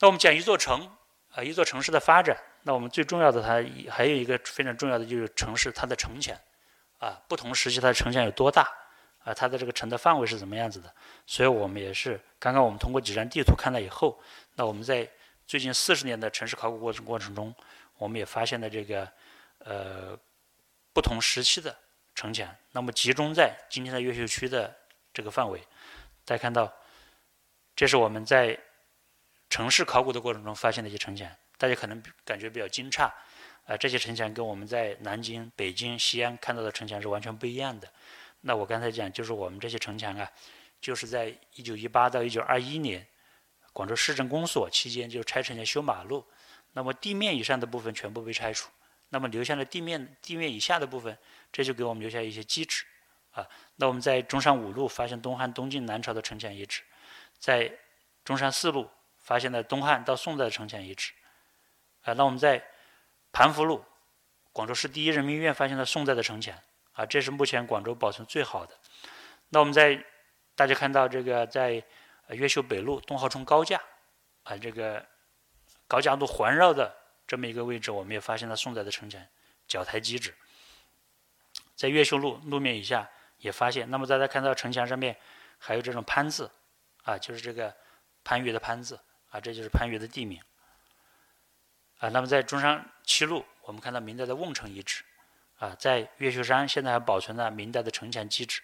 那我们讲一座城啊，一座城市的发展，那我们最重要的它还有一个非常重要的就是城市它的城墙啊，不同时期它的城墙有多大啊，它的这个城的范围是怎么样子的。所以我们也是刚刚我们通过几张地图看了以后，那我们在最近四十年的城市考古过程过程中，我们也发现了这个呃不同时期的城墙，那么集中在今天的越秀区的这个范围，大家看到，这是我们在。城市考古的过程中发现的一些城墙，大家可能感觉比较惊诧，啊，这些城墙跟我们在南京、北京、西安看到的城墙是完全不一样的。那我刚才讲，就是我们这些城墙啊，就是在1918到1921年，广州市政公所期间就拆城墙修马路，那么地面以上的部分全部被拆除，那么留下了地面地面以下的部分，这就给我们留下一些基址，啊，那我们在中山五路发现东汉、东晋、南朝的城墙遗址，在中山四路。发现了东汉到宋代的城墙遗址，啊，那我们在盘福路，广州市第一人民医院发现了宋代的城墙，啊，这是目前广州保存最好的。那我们在大家看到这个在越秀北路东濠冲高架，啊，这个高架路环绕的这么一个位置，我们也发现了宋代的城墙角台基址。在越秀路路面以下也发现，那么大家看到城墙上面还有这种潘字，啊，就是这个番禺的潘字。啊，这就是番禺的地名。啊，那么在中山七路，我们看到明代的瓮城遗址。啊，在越秀山现在还保存了明代的城墙基址。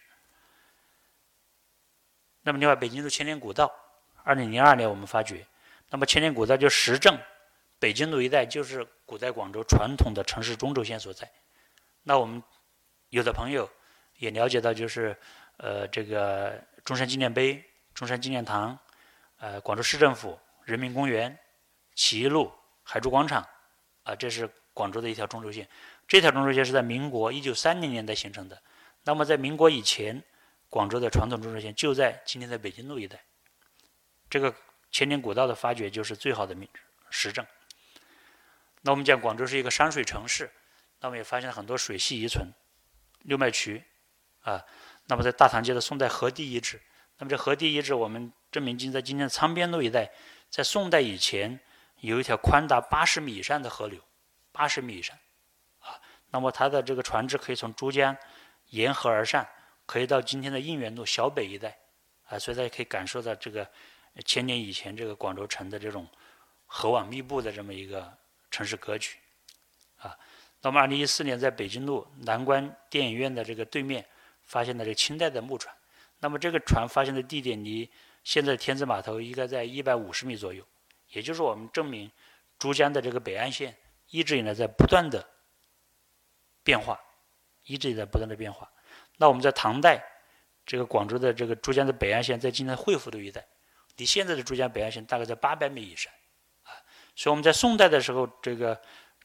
那么另外，北京路千年古道，二零零二年我们发掘。那么千年古道就实证，北京路一带就是古代广州传统的城市中轴线所在。那我们有的朋友也了解到，就是呃这个中山纪念碑、中山纪念堂，呃广州市政府。人民公园、起义路、海珠广场，啊，这是广州的一条中轴线。这条中轴线是在民国一九三零年代形成的。那么在民国以前，广州的传统中轴线就在今天的北京路一带。这个千年古道的发掘就是最好的实证。那我们讲广州是一个山水城市，那我们也发现了很多水系遗存，六脉渠，啊，那么在大塘街的宋代河堤遗址，那么这河堤遗址我们证明今在今天的苍边路一带。在宋代以前，有一条宽达八十米以上的河流，八十米以上，啊，那么它的这个船只可以从珠江沿河而上，可以到今天的应元路小北一带，啊，所以大家可以感受到这个千年以前这个广州城的这种河网密布的这么一个城市格局，啊，那么二零一四年在北京路南关电影院的这个对面发现了这个清代的木船，那么这个船发现的地点离。现在天子码头应该在一百五十米左右，也就是我们证明珠江的这个北岸线一直以来在不断的变化，一直在不断的变化。那我们在唐代，这个广州的这个珠江的北岸线在今天惠福路一带，离现在的珠江北岸线大概在八百米以上，啊，所以我们在宋代的时候，这个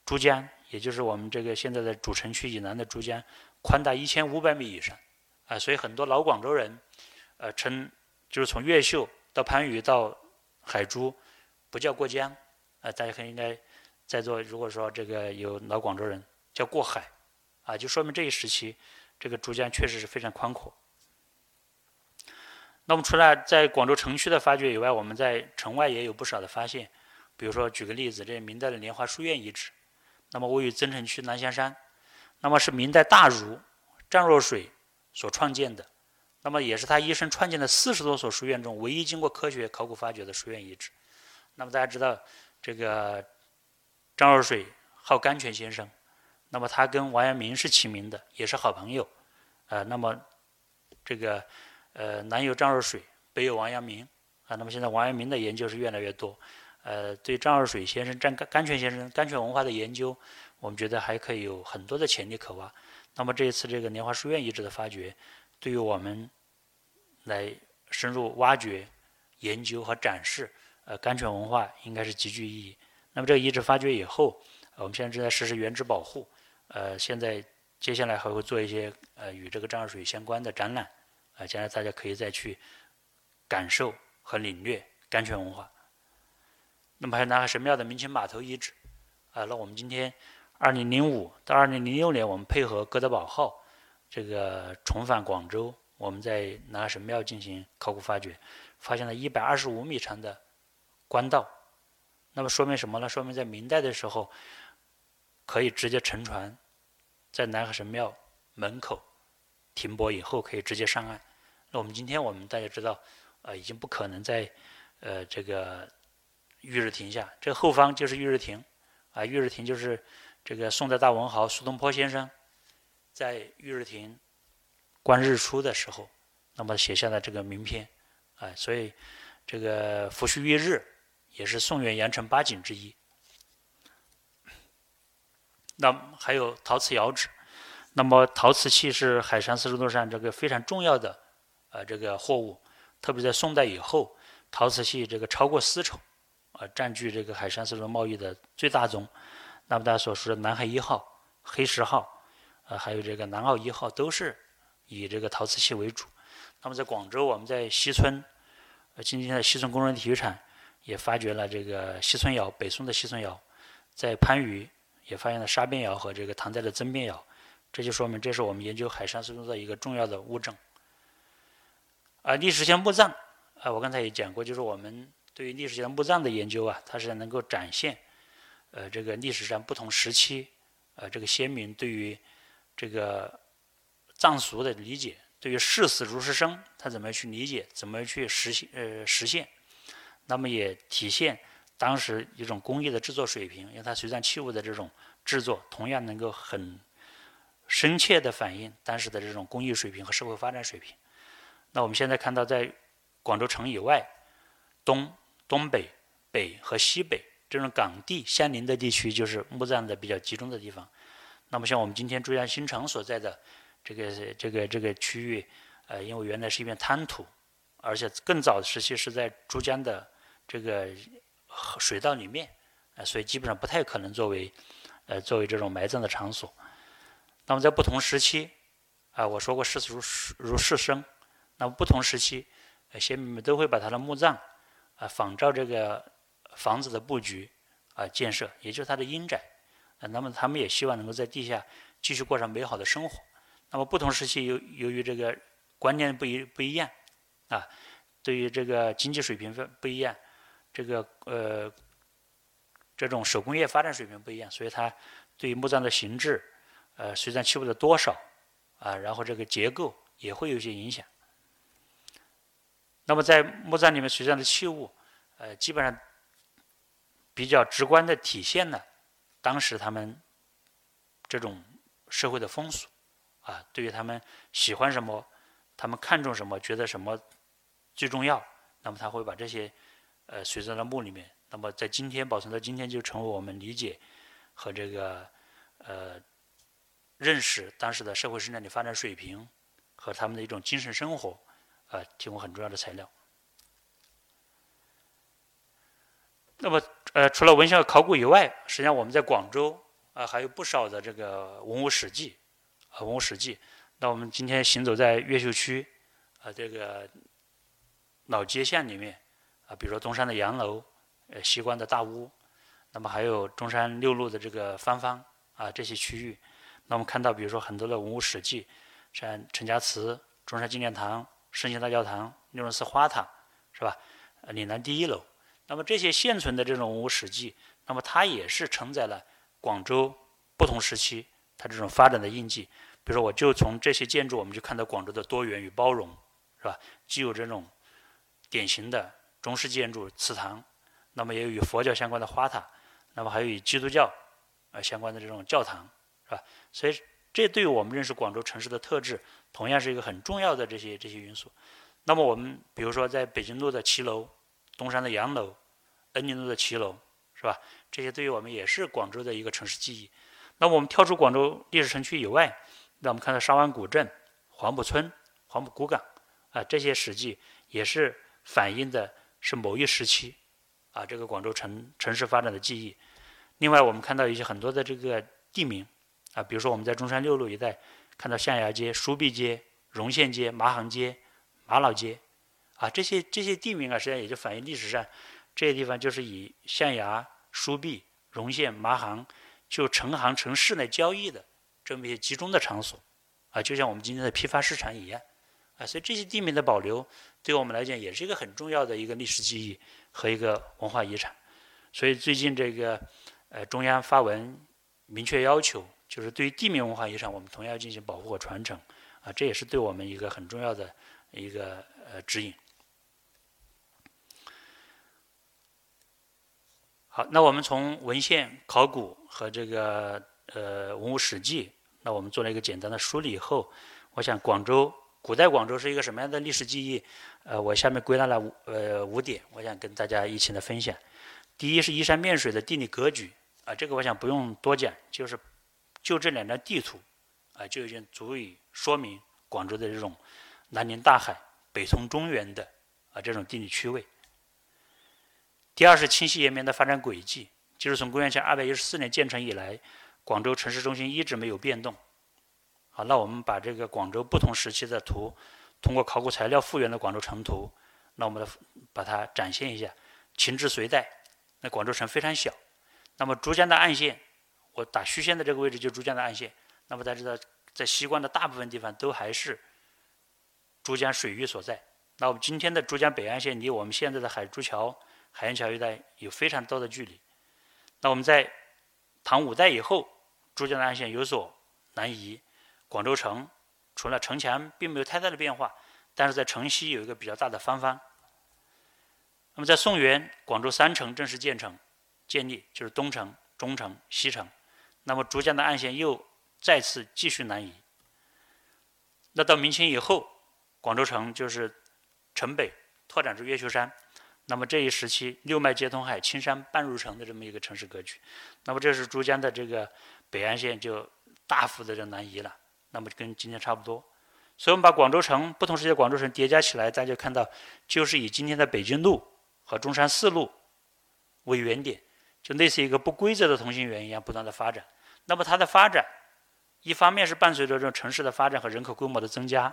珠江，也就是我们这个现在的主城区以南的珠江，宽达一千五百米以上，啊，所以很多老广州人，呃，称。就是从越秀到番禺到海珠，不叫过江，啊，大家可应该在座如果说这个有老广州人叫过海，啊，就说明这一时期这个珠江确实是非常宽阔。那么除了在广州城区的发掘以外，我们在城外也有不少的发现，比如说举个例子，这明代的莲花书院遗址，那么位于增城区南香山，那么是明代大儒张若水所创建的。那么也是他一生创建的四十多所书院中唯一经过科学考古发掘的书院遗址。那么大家知道，这个张若水号甘泉先生，那么他跟王阳明是齐名的，也是好朋友。呃，那么这个呃南有张若水，北有王阳明。啊，那么现在王阳明的研究是越来越多。呃，对张若水先生、张甘甘泉先生、甘泉文化的研究，我们觉得还可以有很多的潜力可挖。那么这一次这个莲花书院遗址的发掘。对于我们来深入挖掘、研究和展示，呃，甘泉文化应该是极具意义。那么这个遗址发掘以后，我们现在正在实施原址保护，呃，现在接下来还会做一些呃与这个张二水相关的展览，啊，将来大家可以再去感受和领略甘泉文化。那么还有南海神庙的明清码头遗址，啊，那我们今天二零零五到二零零六年，我们配合哥德堡号。这个重返广州，我们在南海神庙进行考古发掘，发现了一百二十五米长的官道，那么说明什么呢？说明在明代的时候，可以直接乘船，在南海神庙门口停泊以后，可以直接上岸。那我们今天我们大家知道，呃，已经不可能在呃这个玉日亭下，这后方就是玉日亭，啊，玉日亭就是这个宋代大文豪苏东坡先生在玉日亭观日出的时候，那么写下的这个名篇，啊，所以这个伏羲月日也是宋元阳城八景之一。那还有陶瓷窑址，那么陶瓷器是海上丝绸之上这个非常重要的。呃，这个货物，特别在宋代以后，陶瓷器这个超过丝绸，啊，占据这个海上丝绸贸易的最大宗。那么大家所说的南海一号、黑石号，呃，还有这个南澳一号，都是以这个陶瓷器为主。那么在广州，我们在西村，呃，今天的西村工人体育场也发掘了这个西村窑，北宋的西村窑。在番禺也发现了沙边窑和这个唐代的曾边窑，这就说明这是我们研究海上丝绸的一个重要的物证。啊，历史性墓葬，啊，我刚才也讲过，就是我们对于历史性墓葬的研究啊，它是能够展现，呃，这个历史上不同时期，呃，这个先民对于这个葬俗的理解，对于视死如是生，他怎么去理解，怎么去实现，呃，实现，那么也体现当时一种工艺的制作水平，因为它随葬器物的这种制作，同样能够很深切的反映当时的这种工艺水平和社会发展水平。那我们现在看到，在广州城以外，东、东北、北和西北这种港地相邻的地区，就是墓葬的比较集中的地方。那么像我们今天珠江新城所在的这个这个这个区域，呃，因为原来是一片滩涂，而且更早的时期是在珠江的这个水道里面，呃，所以基本上不太可能作为呃作为这种埋葬的场所。那么在不同时期，啊，我说过视死如如是生。那么不同时期，呃，先民们都会把他的墓葬啊仿照这个房子的布局啊建设，也就是他的阴宅啊。那么他们也希望能够在地下继续过上美好的生活。那么不同时期由由于这个观念不一不一样啊，对于这个经济水平分不一样，这个呃这种手工业发展水平不一样，所以它对于墓葬的形制、呃随葬器物的多少啊，然后这个结构也会有一些影响。那么在墓葬里面随葬的器物，呃，基本上比较直观的体现了当时他们这种社会的风俗，啊，对于他们喜欢什么，他们看重什么，觉得什么最重要，那么他会把这些呃随葬到墓里面。那么在今天保存到今天，就成为我们理解和这个呃认识当时的社会生产力发展水平和他们的一种精神生活。啊，提供很重要的材料。那么，呃，除了文献考古以外，实际上我们在广州啊，还有不少的这个文物史迹啊，文物史迹。那我们今天行走在越秀区啊，这个老街巷里面啊，比如说中山的洋楼，呃，西关的大屋，那么还有中山六路的这个芳芳啊，这些区域，那我们看到，比如说很多的文物史迹，像陈家祠、中山纪念堂。圣贤大教堂、六榕寺花塔，是吧？岭南第一楼。那么这些现存的这种文物史迹，那么它也是承载了广州不同时期它这种发展的印记。比如说，我就从这些建筑，我们就看到广州的多元与包容，是吧？既有这种典型的中式建筑祠堂，那么也有与佛教相关的花塔，那么还有与基督教呃相关的这种教堂，是吧？所以这对于我们认识广州城市的特质。同样是一个很重要的这些这些因素。那么我们比如说在北京路的骑楼、东山的洋楼、恩宁路的骑楼，是吧？这些对于我们也是广州的一个城市记忆。那我们跳出广州历史城区以外，那我们看到沙湾古镇、黄埔村、黄埔古港啊，这些史迹也是反映的是某一时期啊这个广州城城市发展的记忆。另外，我们看到一些很多的这个地名啊，比如说我们在中山六路一带。看到象牙街、书壁街、荣县街、麻行街、马老街，啊，这些这些地名啊，实际上也就反映历史上这些地方就是以象牙、书壁、荣县、麻行就成行成市来交易的这么一些集中的场所，啊，就像我们今天的批发市场一样，啊，所以这些地名的保留对我们来讲也是一个很重要的一个历史记忆和一个文化遗产。所以最近这个呃中央发文明确要求，就是对于地名文化遗产，我们同样要进行保护和传承啊，这也是对我们一个很重要的一个呃指引。好，那我们从文献、考古和这个呃文物史记，那我们做了一个简单的梳理以后，我想广州古代广州是一个什么样的历史记忆？呃，我下面归纳了五呃五点，我想跟大家一起来分享。第一是依山面水的地理格局啊，这个我想不用多讲，就是就这两张地图啊，就已经足以说明广州的这种南临大海、北通中原的啊这种地理区位。第二是清晰延绵的发展轨迹，就是从公元前二百一十四年建成以来，广州城市中心一直没有变动。好，那我们把这个广州不同时期的图，通过考古材料复原的广州城图，那我们来把它展现一下。秦至隋代，那广州城非常小。那么珠江的岸线，我打虚线的这个位置就是珠江的岸线。那么大家知道，在西关的大部分地方都还是珠江水域所在。那我们今天的珠江北岸线离我们现在的海珠桥。海晏桥一带有非常多的距离。那我们在唐五代以后，珠江的岸线有所南移，广州城除了城墙并没有太大的变化，但是在城西有一个比较大的方方。那么在宋元，广州三城正式建成、建立，就是东城、中城、西城。那么珠江的岸线又再次继续南移。那到明清以后，广州城就是城北拓展至越秀山。那么这一时期，六脉皆通海，青山半入城的这么一个城市格局。那么这是珠江的这个北岸线就大幅的就南移了。那么跟今天差不多。所以我们把广州城不同时期的广州城叠加起来，大家看到就是以今天的北京路和中山四路为原点，就类似一个不规则的同心圆一样不断的发展。那么它的发展，一方面是伴随着这种城市的发展和人口规模的增加，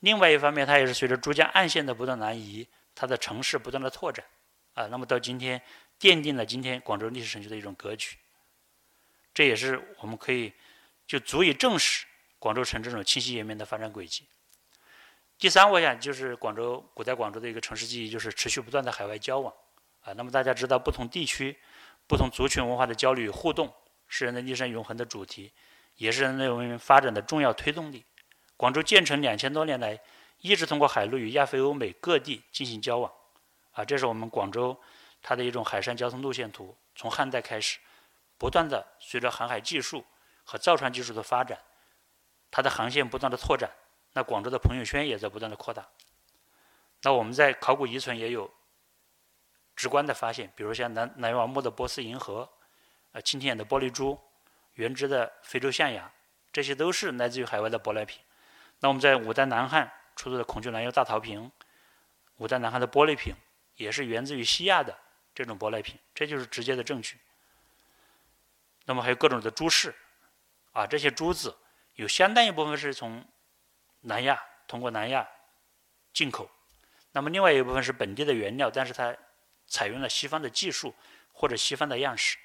另外一方面它也是随着珠江岸线的不断南移。它的城市不断的拓展，啊，那么到今天奠定了今天广州历史城区的一种格局，这也是我们可以就足以证实广州城这种清晰延绵的发展轨迹。第三，我想就是广州古代广州的一个城市记忆，就是持续不断的海外交往，啊，那么大家知道不同地区、不同族群文化的交流与互动是人类历史永恒的主题，也是人类文明发展的重要推动力。广州建成两千多年来。一直通过海路与亚非欧美各地进行交往，啊，这是我们广州它的一种海上交通路线图。从汉代开始，不断的随着航海技术和造船技术的发展，它的航线不断的拓展，那广州的朋友圈也在不断的扩大。那我们在考古遗存也有直观的发现，比如像南南王墓的波斯银河，啊，青天眼的玻璃珠，原汁的非洲象牙，这些都是来自于海外的舶来品。那我们在五代南汉。出土的孔雀蓝釉大陶瓶，五代南汉的玻璃瓶，也是源自于西亚的这种舶来品，这就是直接的证据。那么还有各种的珠饰，啊，这些珠子有相当一部分是从南亚通过南亚进口，那么另外一部分是本地的原料，但是它采用了西方的技术或者西方的样式，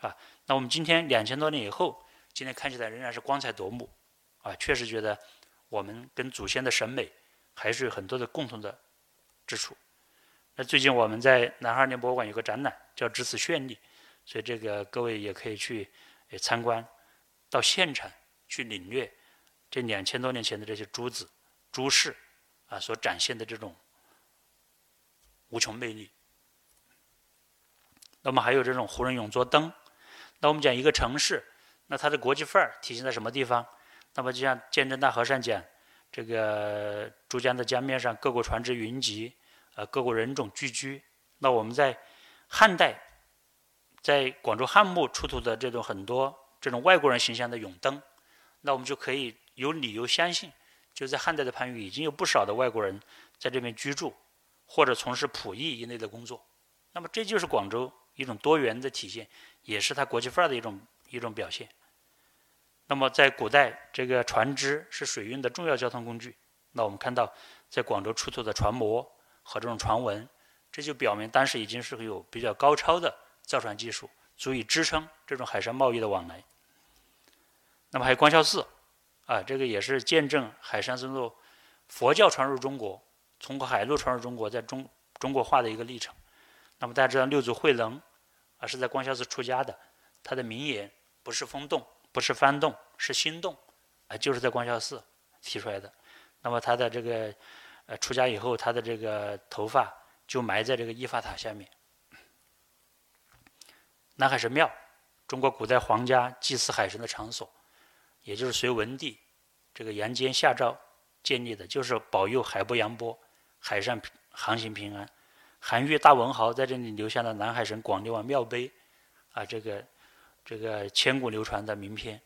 啊，那我们今天两千多年以后，今天看起来仍然是光彩夺目，啊，确实觉得。我们跟祖先的审美还是有很多的共同的之处。那最近我们在南二年博物馆有个展览叫“只此绚丽”，所以这个各位也可以去参观，到现场去领略这两千多年前的这些珠子、珠饰啊所展现的这种无穷魅力。那么还有这种胡人永作灯。那我们讲一个城市，那它的国际范儿体现在什么地方？那么就像鉴真大和尚讲，这个珠江的江面上各国船只云集，呃，各国人种聚居。那我们在汉代，在广州汉墓出土的这种很多这种外国人形象的永灯，那我们就可以有理由相信，就在汉代的番禺已经有不少的外国人在这边居住，或者从事仆役一类的工作。那么这就是广州一种多元的体现，也是它国际范儿的一种一种表现。那么，在古代，这个船只是水运的重要交通工具。那我们看到，在广州出土的船模和这种船纹，这就表明当时已经是有比较高超的造船技术，足以支撑这种海上贸易的往来。那么还有光孝寺，啊，这个也是见证海上丝路佛教传入中国，通过海路传入中国，在中中国化的一个历程。那么大家知道六祖慧能，啊，是在光孝寺出家的。他的名言不是风动，不是翻动，是心动，啊，就是在光孝寺提出来的。那么他的这个呃出家以后，他的这个头发就埋在这个依法塔下面。南海神庙，中国古代皇家祭祀海神的场所，也就是隋文帝这个杨坚下诏建立的，就是保佑海波扬波，海上航行平安。韩愈大文豪在这里留下了南海神广陵王庙碑，啊，这个这个千古流传的名篇。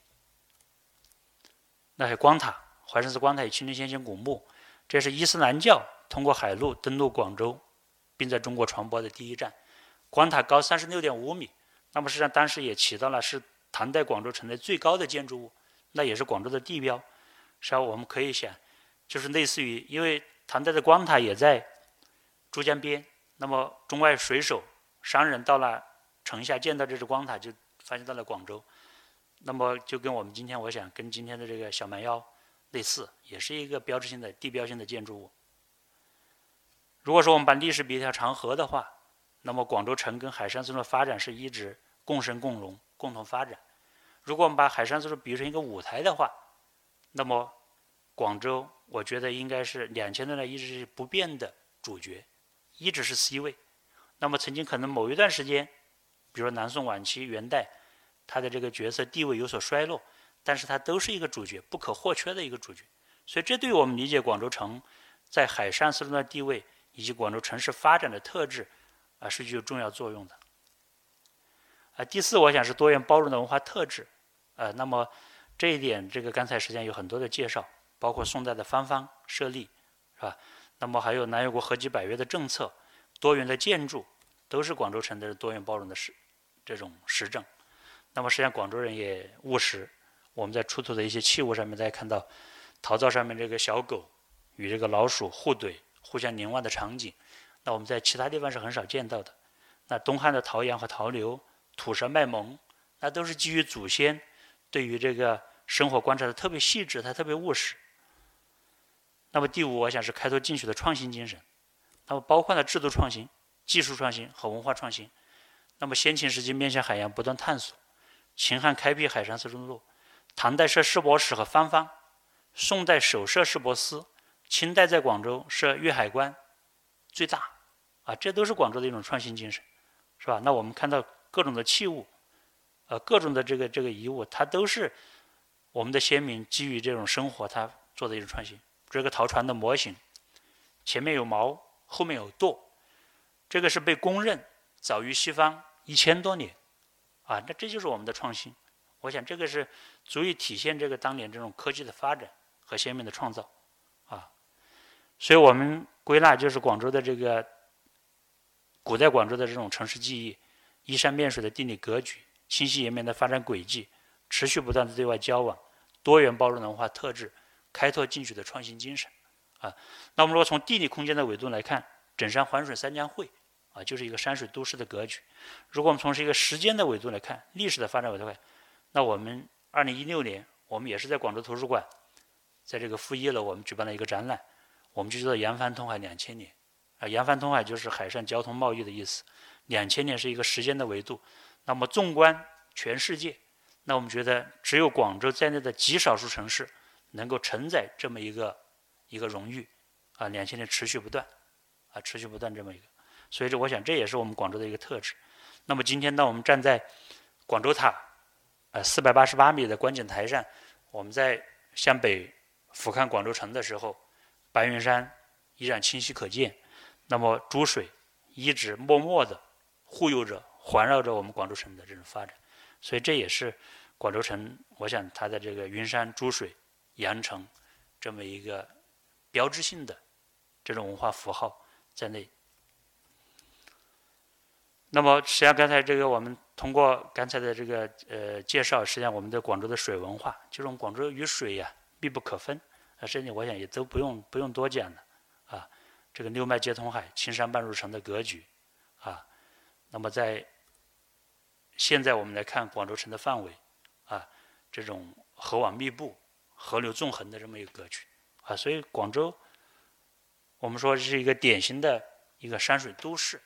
那是光塔，怀生寺光塔与清真先贤古墓，这是伊斯兰教通过海路登陆广州，并在中国传播的第一站。光塔高三十六点五米，那么实际上当时也起到了是唐代广州城内最高的建筑物，那也是广州的地标。实际上我们可以想，就是类似于，因为唐代的光塔也在珠江边。那么，中外水手、商人到了城下，见到这只光塔，就发现到了广州。那么，就跟我们今天，我想跟今天的这个小蛮腰类似，也是一个标志性的地标性的建筑物。如果说我们把历史比一条长河的话，那么广州城跟海山村的发展是一直共生共荣、共同发展。如果我们把海山村比喻成一个舞台的话，那么广州，我觉得应该是两千多年一直是不变的主角。一直是 C 位，那么曾经可能某一段时间，比如说南宋晚期、元代，他的这个角色地位有所衰落，但是他都是一个主角，不可或缺的一个主角。所以这对于我们理解广州城在海上丝路的地位以及广州城市发展的特质啊是具有重要作用的。啊，第四，我想是多元包容的文化特质。呃，那么这一点，这个刚才实际上有很多的介绍，包括宋代的藩方设立，是吧？那么还有南越国和集百越的政策，多元的建筑，都是广州城的多元包容的实这种实证。那么实际上广州人也务实，我们在出土的一些器物上面，大家看到陶灶上面这个小狗与这个老鼠互怼、互相凝望的场景，那我们在其他地方是很少见到的。那东汉的陶羊和陶刘、土蛇卖萌，那都是基于祖先对于这个生活观察的特别细致，他特别务实。那么第五，我想是开拓进取的创新精神。那么包括了制度创新、技术创新和文化创新。那么先秦时期面向海洋不断探索，秦汉开辟海上丝绸之路，唐代设市舶使和藩方，宋代首设市舶司，清代在广州设粤海关，最大啊，这都是广州的一种创新精神，是吧？那我们看到各种的器物，呃，各种的这个这个遗物，它都是我们的先民基于这种生活，他做的一种创新。这个陶船的模型，前面有锚，后面有舵，这个是被公认早于西方一千多年，啊，那这就是我们的创新。我想这个是足以体现这个当年这种科技的发展和先民的创造，啊，所以我们归纳就是广州的这个古代广州的这种城市记忆，依山面水的地理格局，清晰严明的发展轨迹，持续不断的对外交往，多元包容的文化特质。开拓进取的创新精神，啊，那我们如果从地理空间的维度来看，整山环水三江汇，啊，就是一个山水都市的格局。如果我们从是一个时间的维度来看，历史的发展维度来看，那我们二零一六年，我们也是在广州图书馆，在这个负一楼，我们举办了一个展览，我们就叫做“扬帆通海两千年”，啊，扬帆通海就是海上交通贸易的意思，两千年是一个时间的维度。那么纵观全世界，那我们觉得只有广州在内的极少数城市。能够承载这么一个一个荣誉，啊，两千年持续不断，啊，持续不断这么一个，所以这我想这也是我们广州的一个特质。那么今天呢，我们站在广州塔，呃，四百八十八米的观景台上，我们在向北俯瞰广州城的时候，白云山依然清晰可见，那么珠水一直默默地护佑着、环绕着我们广州城的这种发展，所以这也是广州城，我想它的这个云山珠水。羊城这么一个标志性的这种文化符号在内。那么，实际上刚才这个我们通过刚才的这个呃介绍，实际上我们的广州的水文化，就是我们广州与水呀密不可分。啊，这里我想也都不用不用多讲了啊。这个六脉皆通海，青山半入城的格局啊。那么在现在我们来看广州城的范围啊，这种河网密布。河流纵横的这么一个格局啊，所以广州，我们说是一个典型的一个山水都市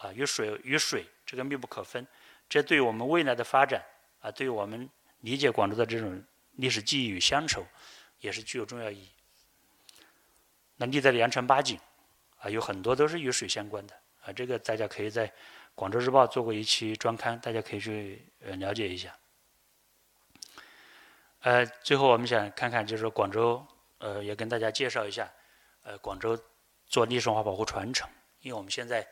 啊，与水与水这个密不可分。这对我们未来的发展啊，对于我们理解广州的这种历史记忆与乡愁，也是具有重要意义。那历代的良辰八景啊，有很多都是与水相关的啊，这个大家可以在广州日报做过一期专刊，大家可以去呃了解一下。呃，最后我们想看看，就是广州，呃，也跟大家介绍一下，呃，广州做历史文化保护传承。因为我们现在，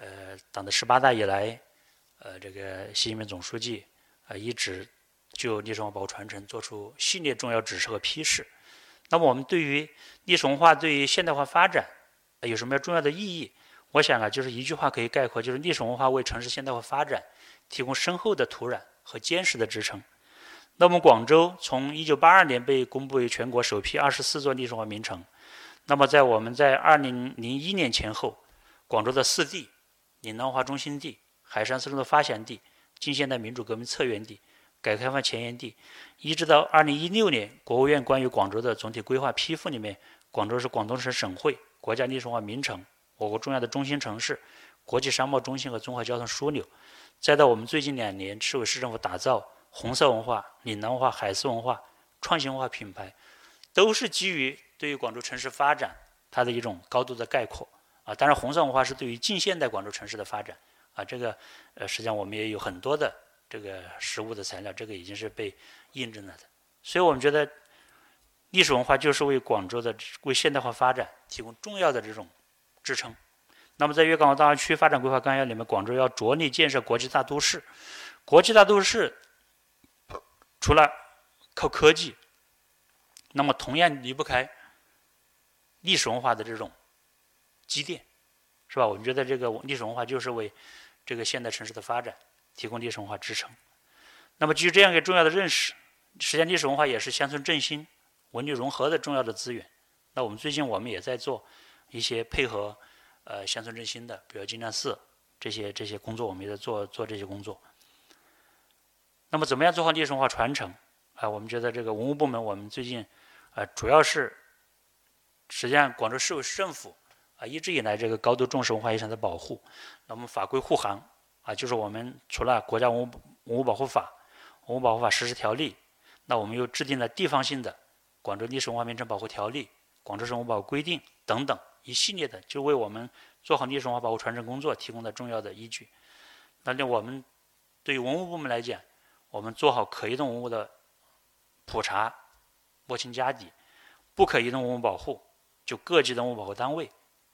呃，党的十八大以来，呃，这个习近平总书记啊，一直就历史文化保护传承做出系列重要指示和批示。那么，我们对于历史文化对于现代化发展有什么重要的意义？我想啊，就是一句话可以概括，就是历史文化为城市现代化发展提供深厚的土壤和坚实的支撑。那么广州从一九八二年被公布为全国首批二十四座历史文化名城。那么在我们在二零零一年前后，广州的四地：岭南文化中心地、海上丝绸的发祥地、近现代民主革命策源地、改革开放前沿地，一直到二零一六年国务院关于广州的总体规划批复里面，广州是广东省省会、国家历史文化名城、我国重要的中心城市、国际商贸中心和综合交通枢纽，再到我们最近两年市委市政府打造。红色文化、岭南文化、海丝文化、创新文化品牌，都是基于对于广州城市发展它的一种高度的概括啊。当然，红色文化是对于近现代广州城市的发展啊。这个呃，实际上我们也有很多的这个实物的材料，这个已经是被印证了的。所以我们觉得，历史文化就是为广州的为现代化发展提供重要的这种支撑。那么，在粤港澳大湾区发展规划纲要里面，广州要着力建设国际大都市，国际大都市。除了靠科技，那么同样离不开历史文化的这种积淀，是吧？我们觉得这个历史文化就是为这个现代城市的发展提供历史文化支撑。那么基于这样一个重要的认识，实际上历史文化也是乡村振兴、文旅融合的重要的资源。那我们最近我们也在做一些配合呃乡村振兴的，比如金亮寺这些这些工作，我们也在做做这些工作。那么，怎么样做好历史文化传承？啊，我们觉得这个文物部门，我们最近，呃，主要是，实际上广州市委市政府啊，一直以来这个高度重视文化遗产的保护。那我们法规护航啊，就是我们除了国家文物文物保护法、文物保护法实施条例，那我们又制定了地方性的广州历史文化名城保护条例、广州市文物保护规定等等一系列的，就为我们做好历史文化保护传承工作提供了重要的依据。那对我们对于文物部门来讲，我们做好可移动文物的普查、摸清家底，不可移动文物保护，就各级文物保护单位，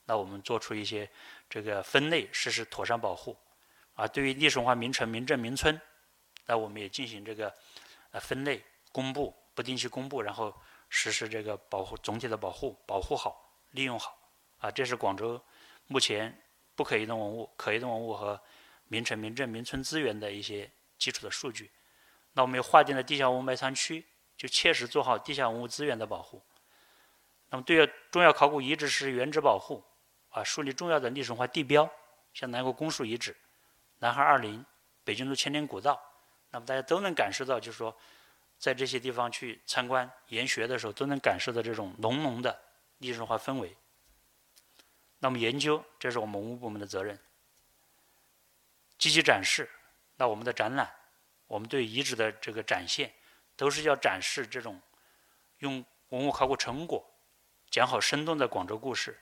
那我们做出一些这个分类，实施妥善保护。啊，对于历史文化名城、名镇、名村，那我们也进行这个呃分类、公布、不定期公布，然后实施这个保护总体的保护，保护好、利用好。啊，这是广州目前不可移动文物、可移动文物和名城、名镇、名村资源的一些基础的数据。那我们又划定了地下文物埋藏区，就切实做好地下文物资源的保护。那么，对于重要考古遗址是原址保护，啊，树立重要的历史文化地标，像南国公署遗址、南海二陵、北京路千年古道，那么大家都能感受到，就是说，在这些地方去参观研学的时候，都能感受到这种浓浓的历史文化氛围。那么，研究这是我们文物部门的责任，积极展示，那我们的展览。我们对遗址的这个展现，都是要展示这种用文物考古成果讲好生动的广州故事。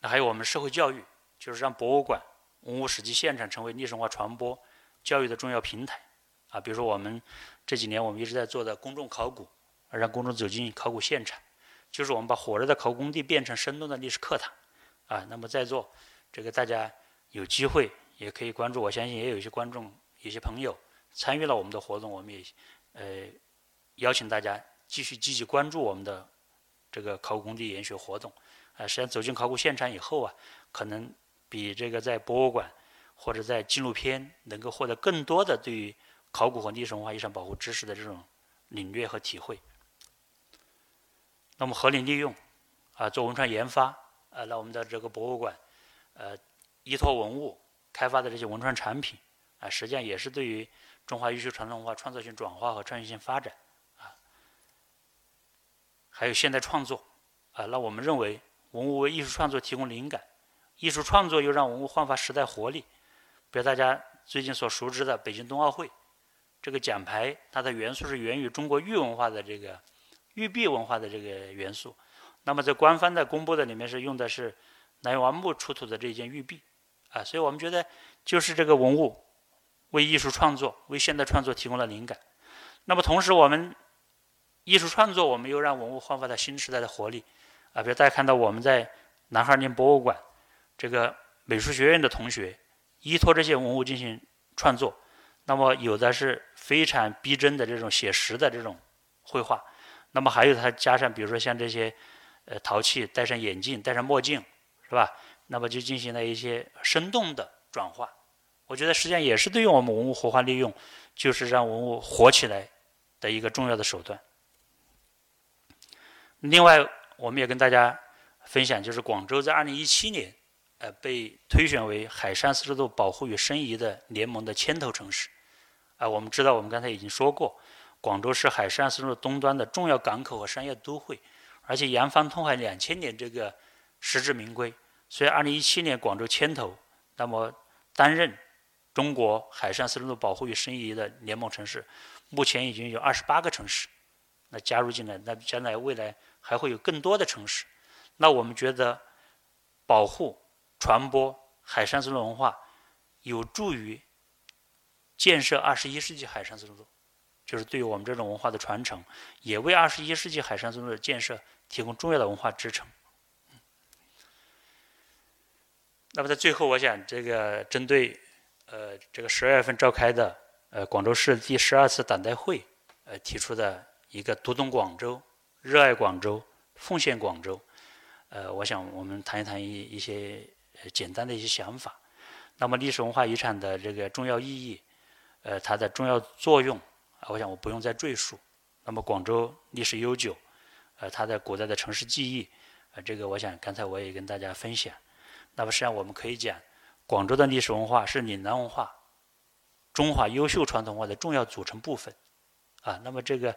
那还有我们社会教育，就是让博物馆、文物史迹现场成为历史文化传播教育的重要平台。啊，比如说我们这几年我们一直在做的公众考古，让公众走进考古现场，就是我们把火热的考古工地变成生动的历史课堂。啊，那么在座这个大家有机会。也可以关注，我相信也有一些观众、有些朋友参与了我们的活动，我们也呃邀请大家继续积极关注我们的这个考古工地研学活动。啊，实际上走进考古现场以后啊，可能比这个在博物馆或者在纪录片能够获得更多的对于考古和历史文化遗产保护知识的这种领略和体会。那么合理利用啊，做文创研发啊，那我们的这个博物馆呃依托文物。开发的这些文创产品啊，实际上也是对于中华优秀传统文化创造性转化和创新性发展啊，还有现代创作啊。那我们认为，文物为艺术创作提供灵感，艺术创作又让文物焕发时代活力，比如大家最近所熟知的北京冬奥会，这个奖牌它的元素是源于中国玉文化的这个玉璧文化的这个元素。那么在官方的公布的里面是用的是南王墓出土的这件玉璧，啊，所以我们觉得就是这个文物为艺术创作、为现代创作提供了灵感。那么同时我们艺术创作，我们又让文物焕发了新时代的活力，啊，比如大家看到我们在南海林博物馆这个美术学院的同学依托这些文物进行创作，那么有的是非常逼真的这种写实的这种绘画，那么还有它加上比如说像这些。呃，陶器戴上眼镜，戴上墨镜，是吧？那么就进行了一些生动的转化。我觉得实际上也是对于我们文物活化利用，就是让文物活起来的一个重要的手段。另外，我们也跟大家分享，就是广州在二零一七年，呃，被推选为海上丝绸度保护与申遗的联盟的牵头城市。啊，我们知道，我们刚才已经说过，广州是海上丝绸东端的重要港口和商业都会。而且扬帆通海两千年这个实至名归，所以二零一七年广州牵头，那么担任中国海上丝绸度保护与申遗的联盟城市，目前已经有二十八个城市，那加入进来，那将来未来还会有更多的城市。那我们觉得保护传播海上丝绸文化，有助于建设二十一世纪海上丝绸度，就是对于我们这种文化的传承，也为二十一世纪海上丝绸度的建设。提供重要的文化支撑。那么在最后，我想这个针对呃这个十二月份召开的呃广州市第十二次党代会呃提出的一个读懂广州、热爱广州、奉献广州，呃，我想我们谈一谈一一些简单的一些想法。那么历史文化遗产的这个重要意义，呃，它的重要作用啊，我想我不用再赘述。那么广州历史悠久。呃，它的古代的城市记忆，呃，这个我想刚才我也跟大家分享。那么实际上我们可以讲，广州的历史文化是岭南文化、中华优秀传统文化的重要组成部分。啊，那么这个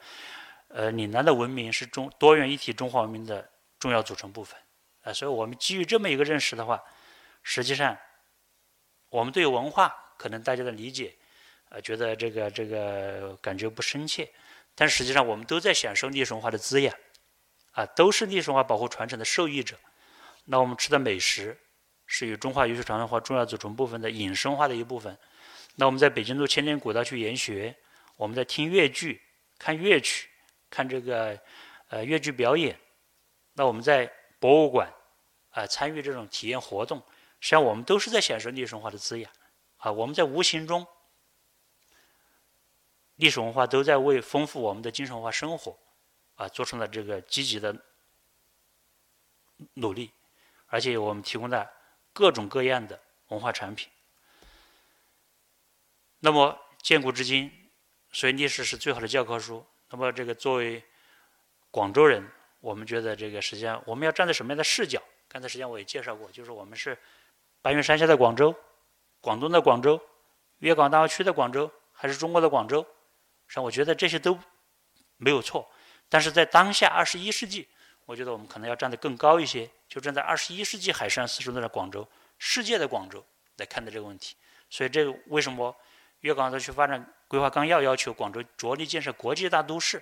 呃岭南的文明是中多元一体中华文明的重要组成部分。啊，所以我们基于这么一个认识的话，实际上我们对文化可能大家的理解，呃，觉得这个这个感觉不深切，但实际上我们都在享受历史文化的滋养。啊，都是历史文化保护传承的受益者。那我们吃的美食，是与中华优秀传统文化重要组成部分的饮食文化的一部分。那我们在北京路千年古道去研学，我们在听越剧、看越曲、看这个呃越剧表演。那我们在博物馆啊参与这种体验活动，实际上我们都是在享受历史文化的滋养。啊，我们在无形中，历史文化都在为丰富我们的精神文化生活。啊，做成了这个积极的努力，而且我们提供了各种各样的文化产品。那么建古至今，所以历史是最好的教科书。那么这个作为广州人，我们觉得这个实际上我们要站在什么样的视角？刚才实际上我也介绍过，就是我们是白云山下的广州、广东的广州、粤港澳大区的广州，还是中国的广州？实际上我觉得这些都没有错。但是在当下二十一世纪，我觉得我们可能要站得更高一些，就站在二十一世纪海上丝绸之路的广州、世界的广州来看待这个问题。所以，这个为什么粤港澳大区发展规划纲要要求广州着力建设国际大都市，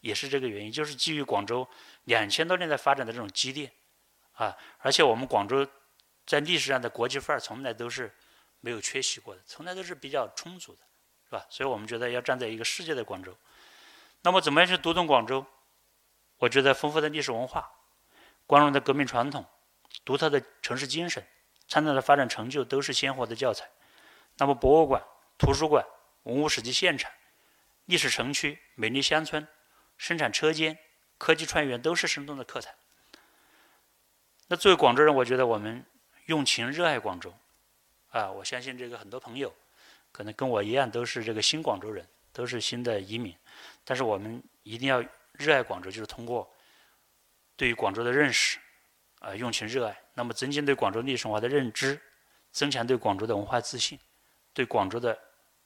也是这个原因，就是基于广州两千多年来发展的这种积淀啊。而且我们广州在历史上的国际范儿从来都是没有缺席过的，从来都是比较充足的，是吧？所以我们觉得要站在一个世界的广州。那么，怎么样去读懂广州？我觉得丰富的历史文化、光荣的革命传统、独特的城市精神、灿烂的发展成就，都是鲜活的教材。那么，博物馆、图书馆、文物史迹现场、历史城区、美丽乡村、生产车间、科技创园，都是生动的课堂。那作为广州人，我觉得我们用情热爱广州。啊，我相信这个很多朋友可能跟我一样，都是这个新广州人，都是新的移民。但是我们一定要热爱广州，就是通过对于广州的认识，啊，用情热爱，那么增进对广州历史文化的认知，增强对广州的文化自信，对广州的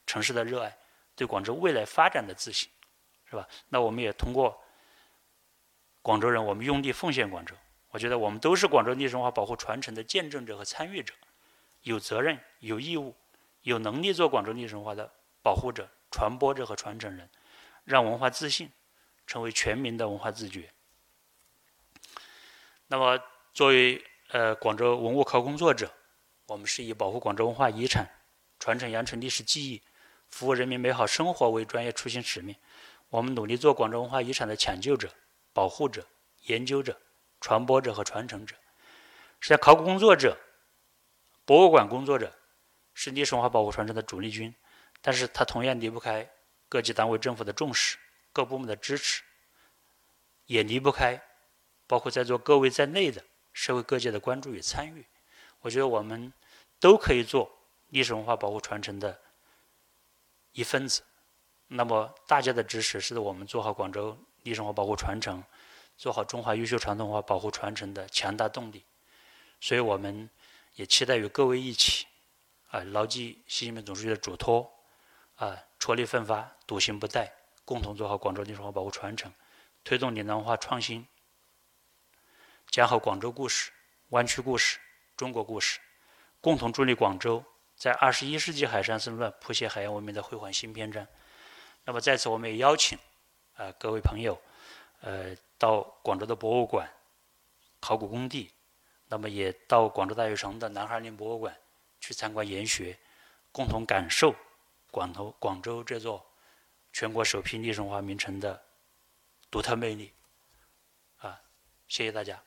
城市的热爱，对广州未来发展的自信，是吧？那我们也通过广州人，我们用力奉献广州。我觉得我们都是广州历史文化保护传承的见证者和参与者，有责任、有义务有能力做广州历史文化的保护者、传播者和传承人，让文化自信成为全民的文化自觉。那么，作为呃广州文物考古工作者，我们是以保护广州文化遗产、传承羊城历史记忆、服务人民美好生活为专业初心使命。我们努力做广州文化遗产的抢救者、保护者、研究者、传播者和传承者。实际上，考古工作者、博物馆工作者是历史文化保护传承的主力军，但是他同样离不开各级单位政府的重视、各部门的支持，也离不开包括在座各位在内的社会各界的关注与参与。我觉得我们都可以做历史文化保护传承的一份子。那么，大家的支持是我们做好广州历史文化保护传承、做好中华优秀传统文化保护传承的强大动力。所以，我们也期待与各位一起，啊，牢记习近平总书记的嘱托，啊，踔厉奋发，笃行不怠，共同做好广州历史文化保护传承，推动岭南文化创新，讲好广州故事、湾区故事、中国故事，共同助力广州在二十一世纪海上生乱谱写海洋文明的辉煌新篇章。那么，在此我们也邀请啊各位朋友，呃，到广州的博物馆、考古工地，那么也到广州大学城的南海林博物馆去参观研学，共同感受广头广州这座全国首批历史文化名城的独特魅力。啊，谢谢大家。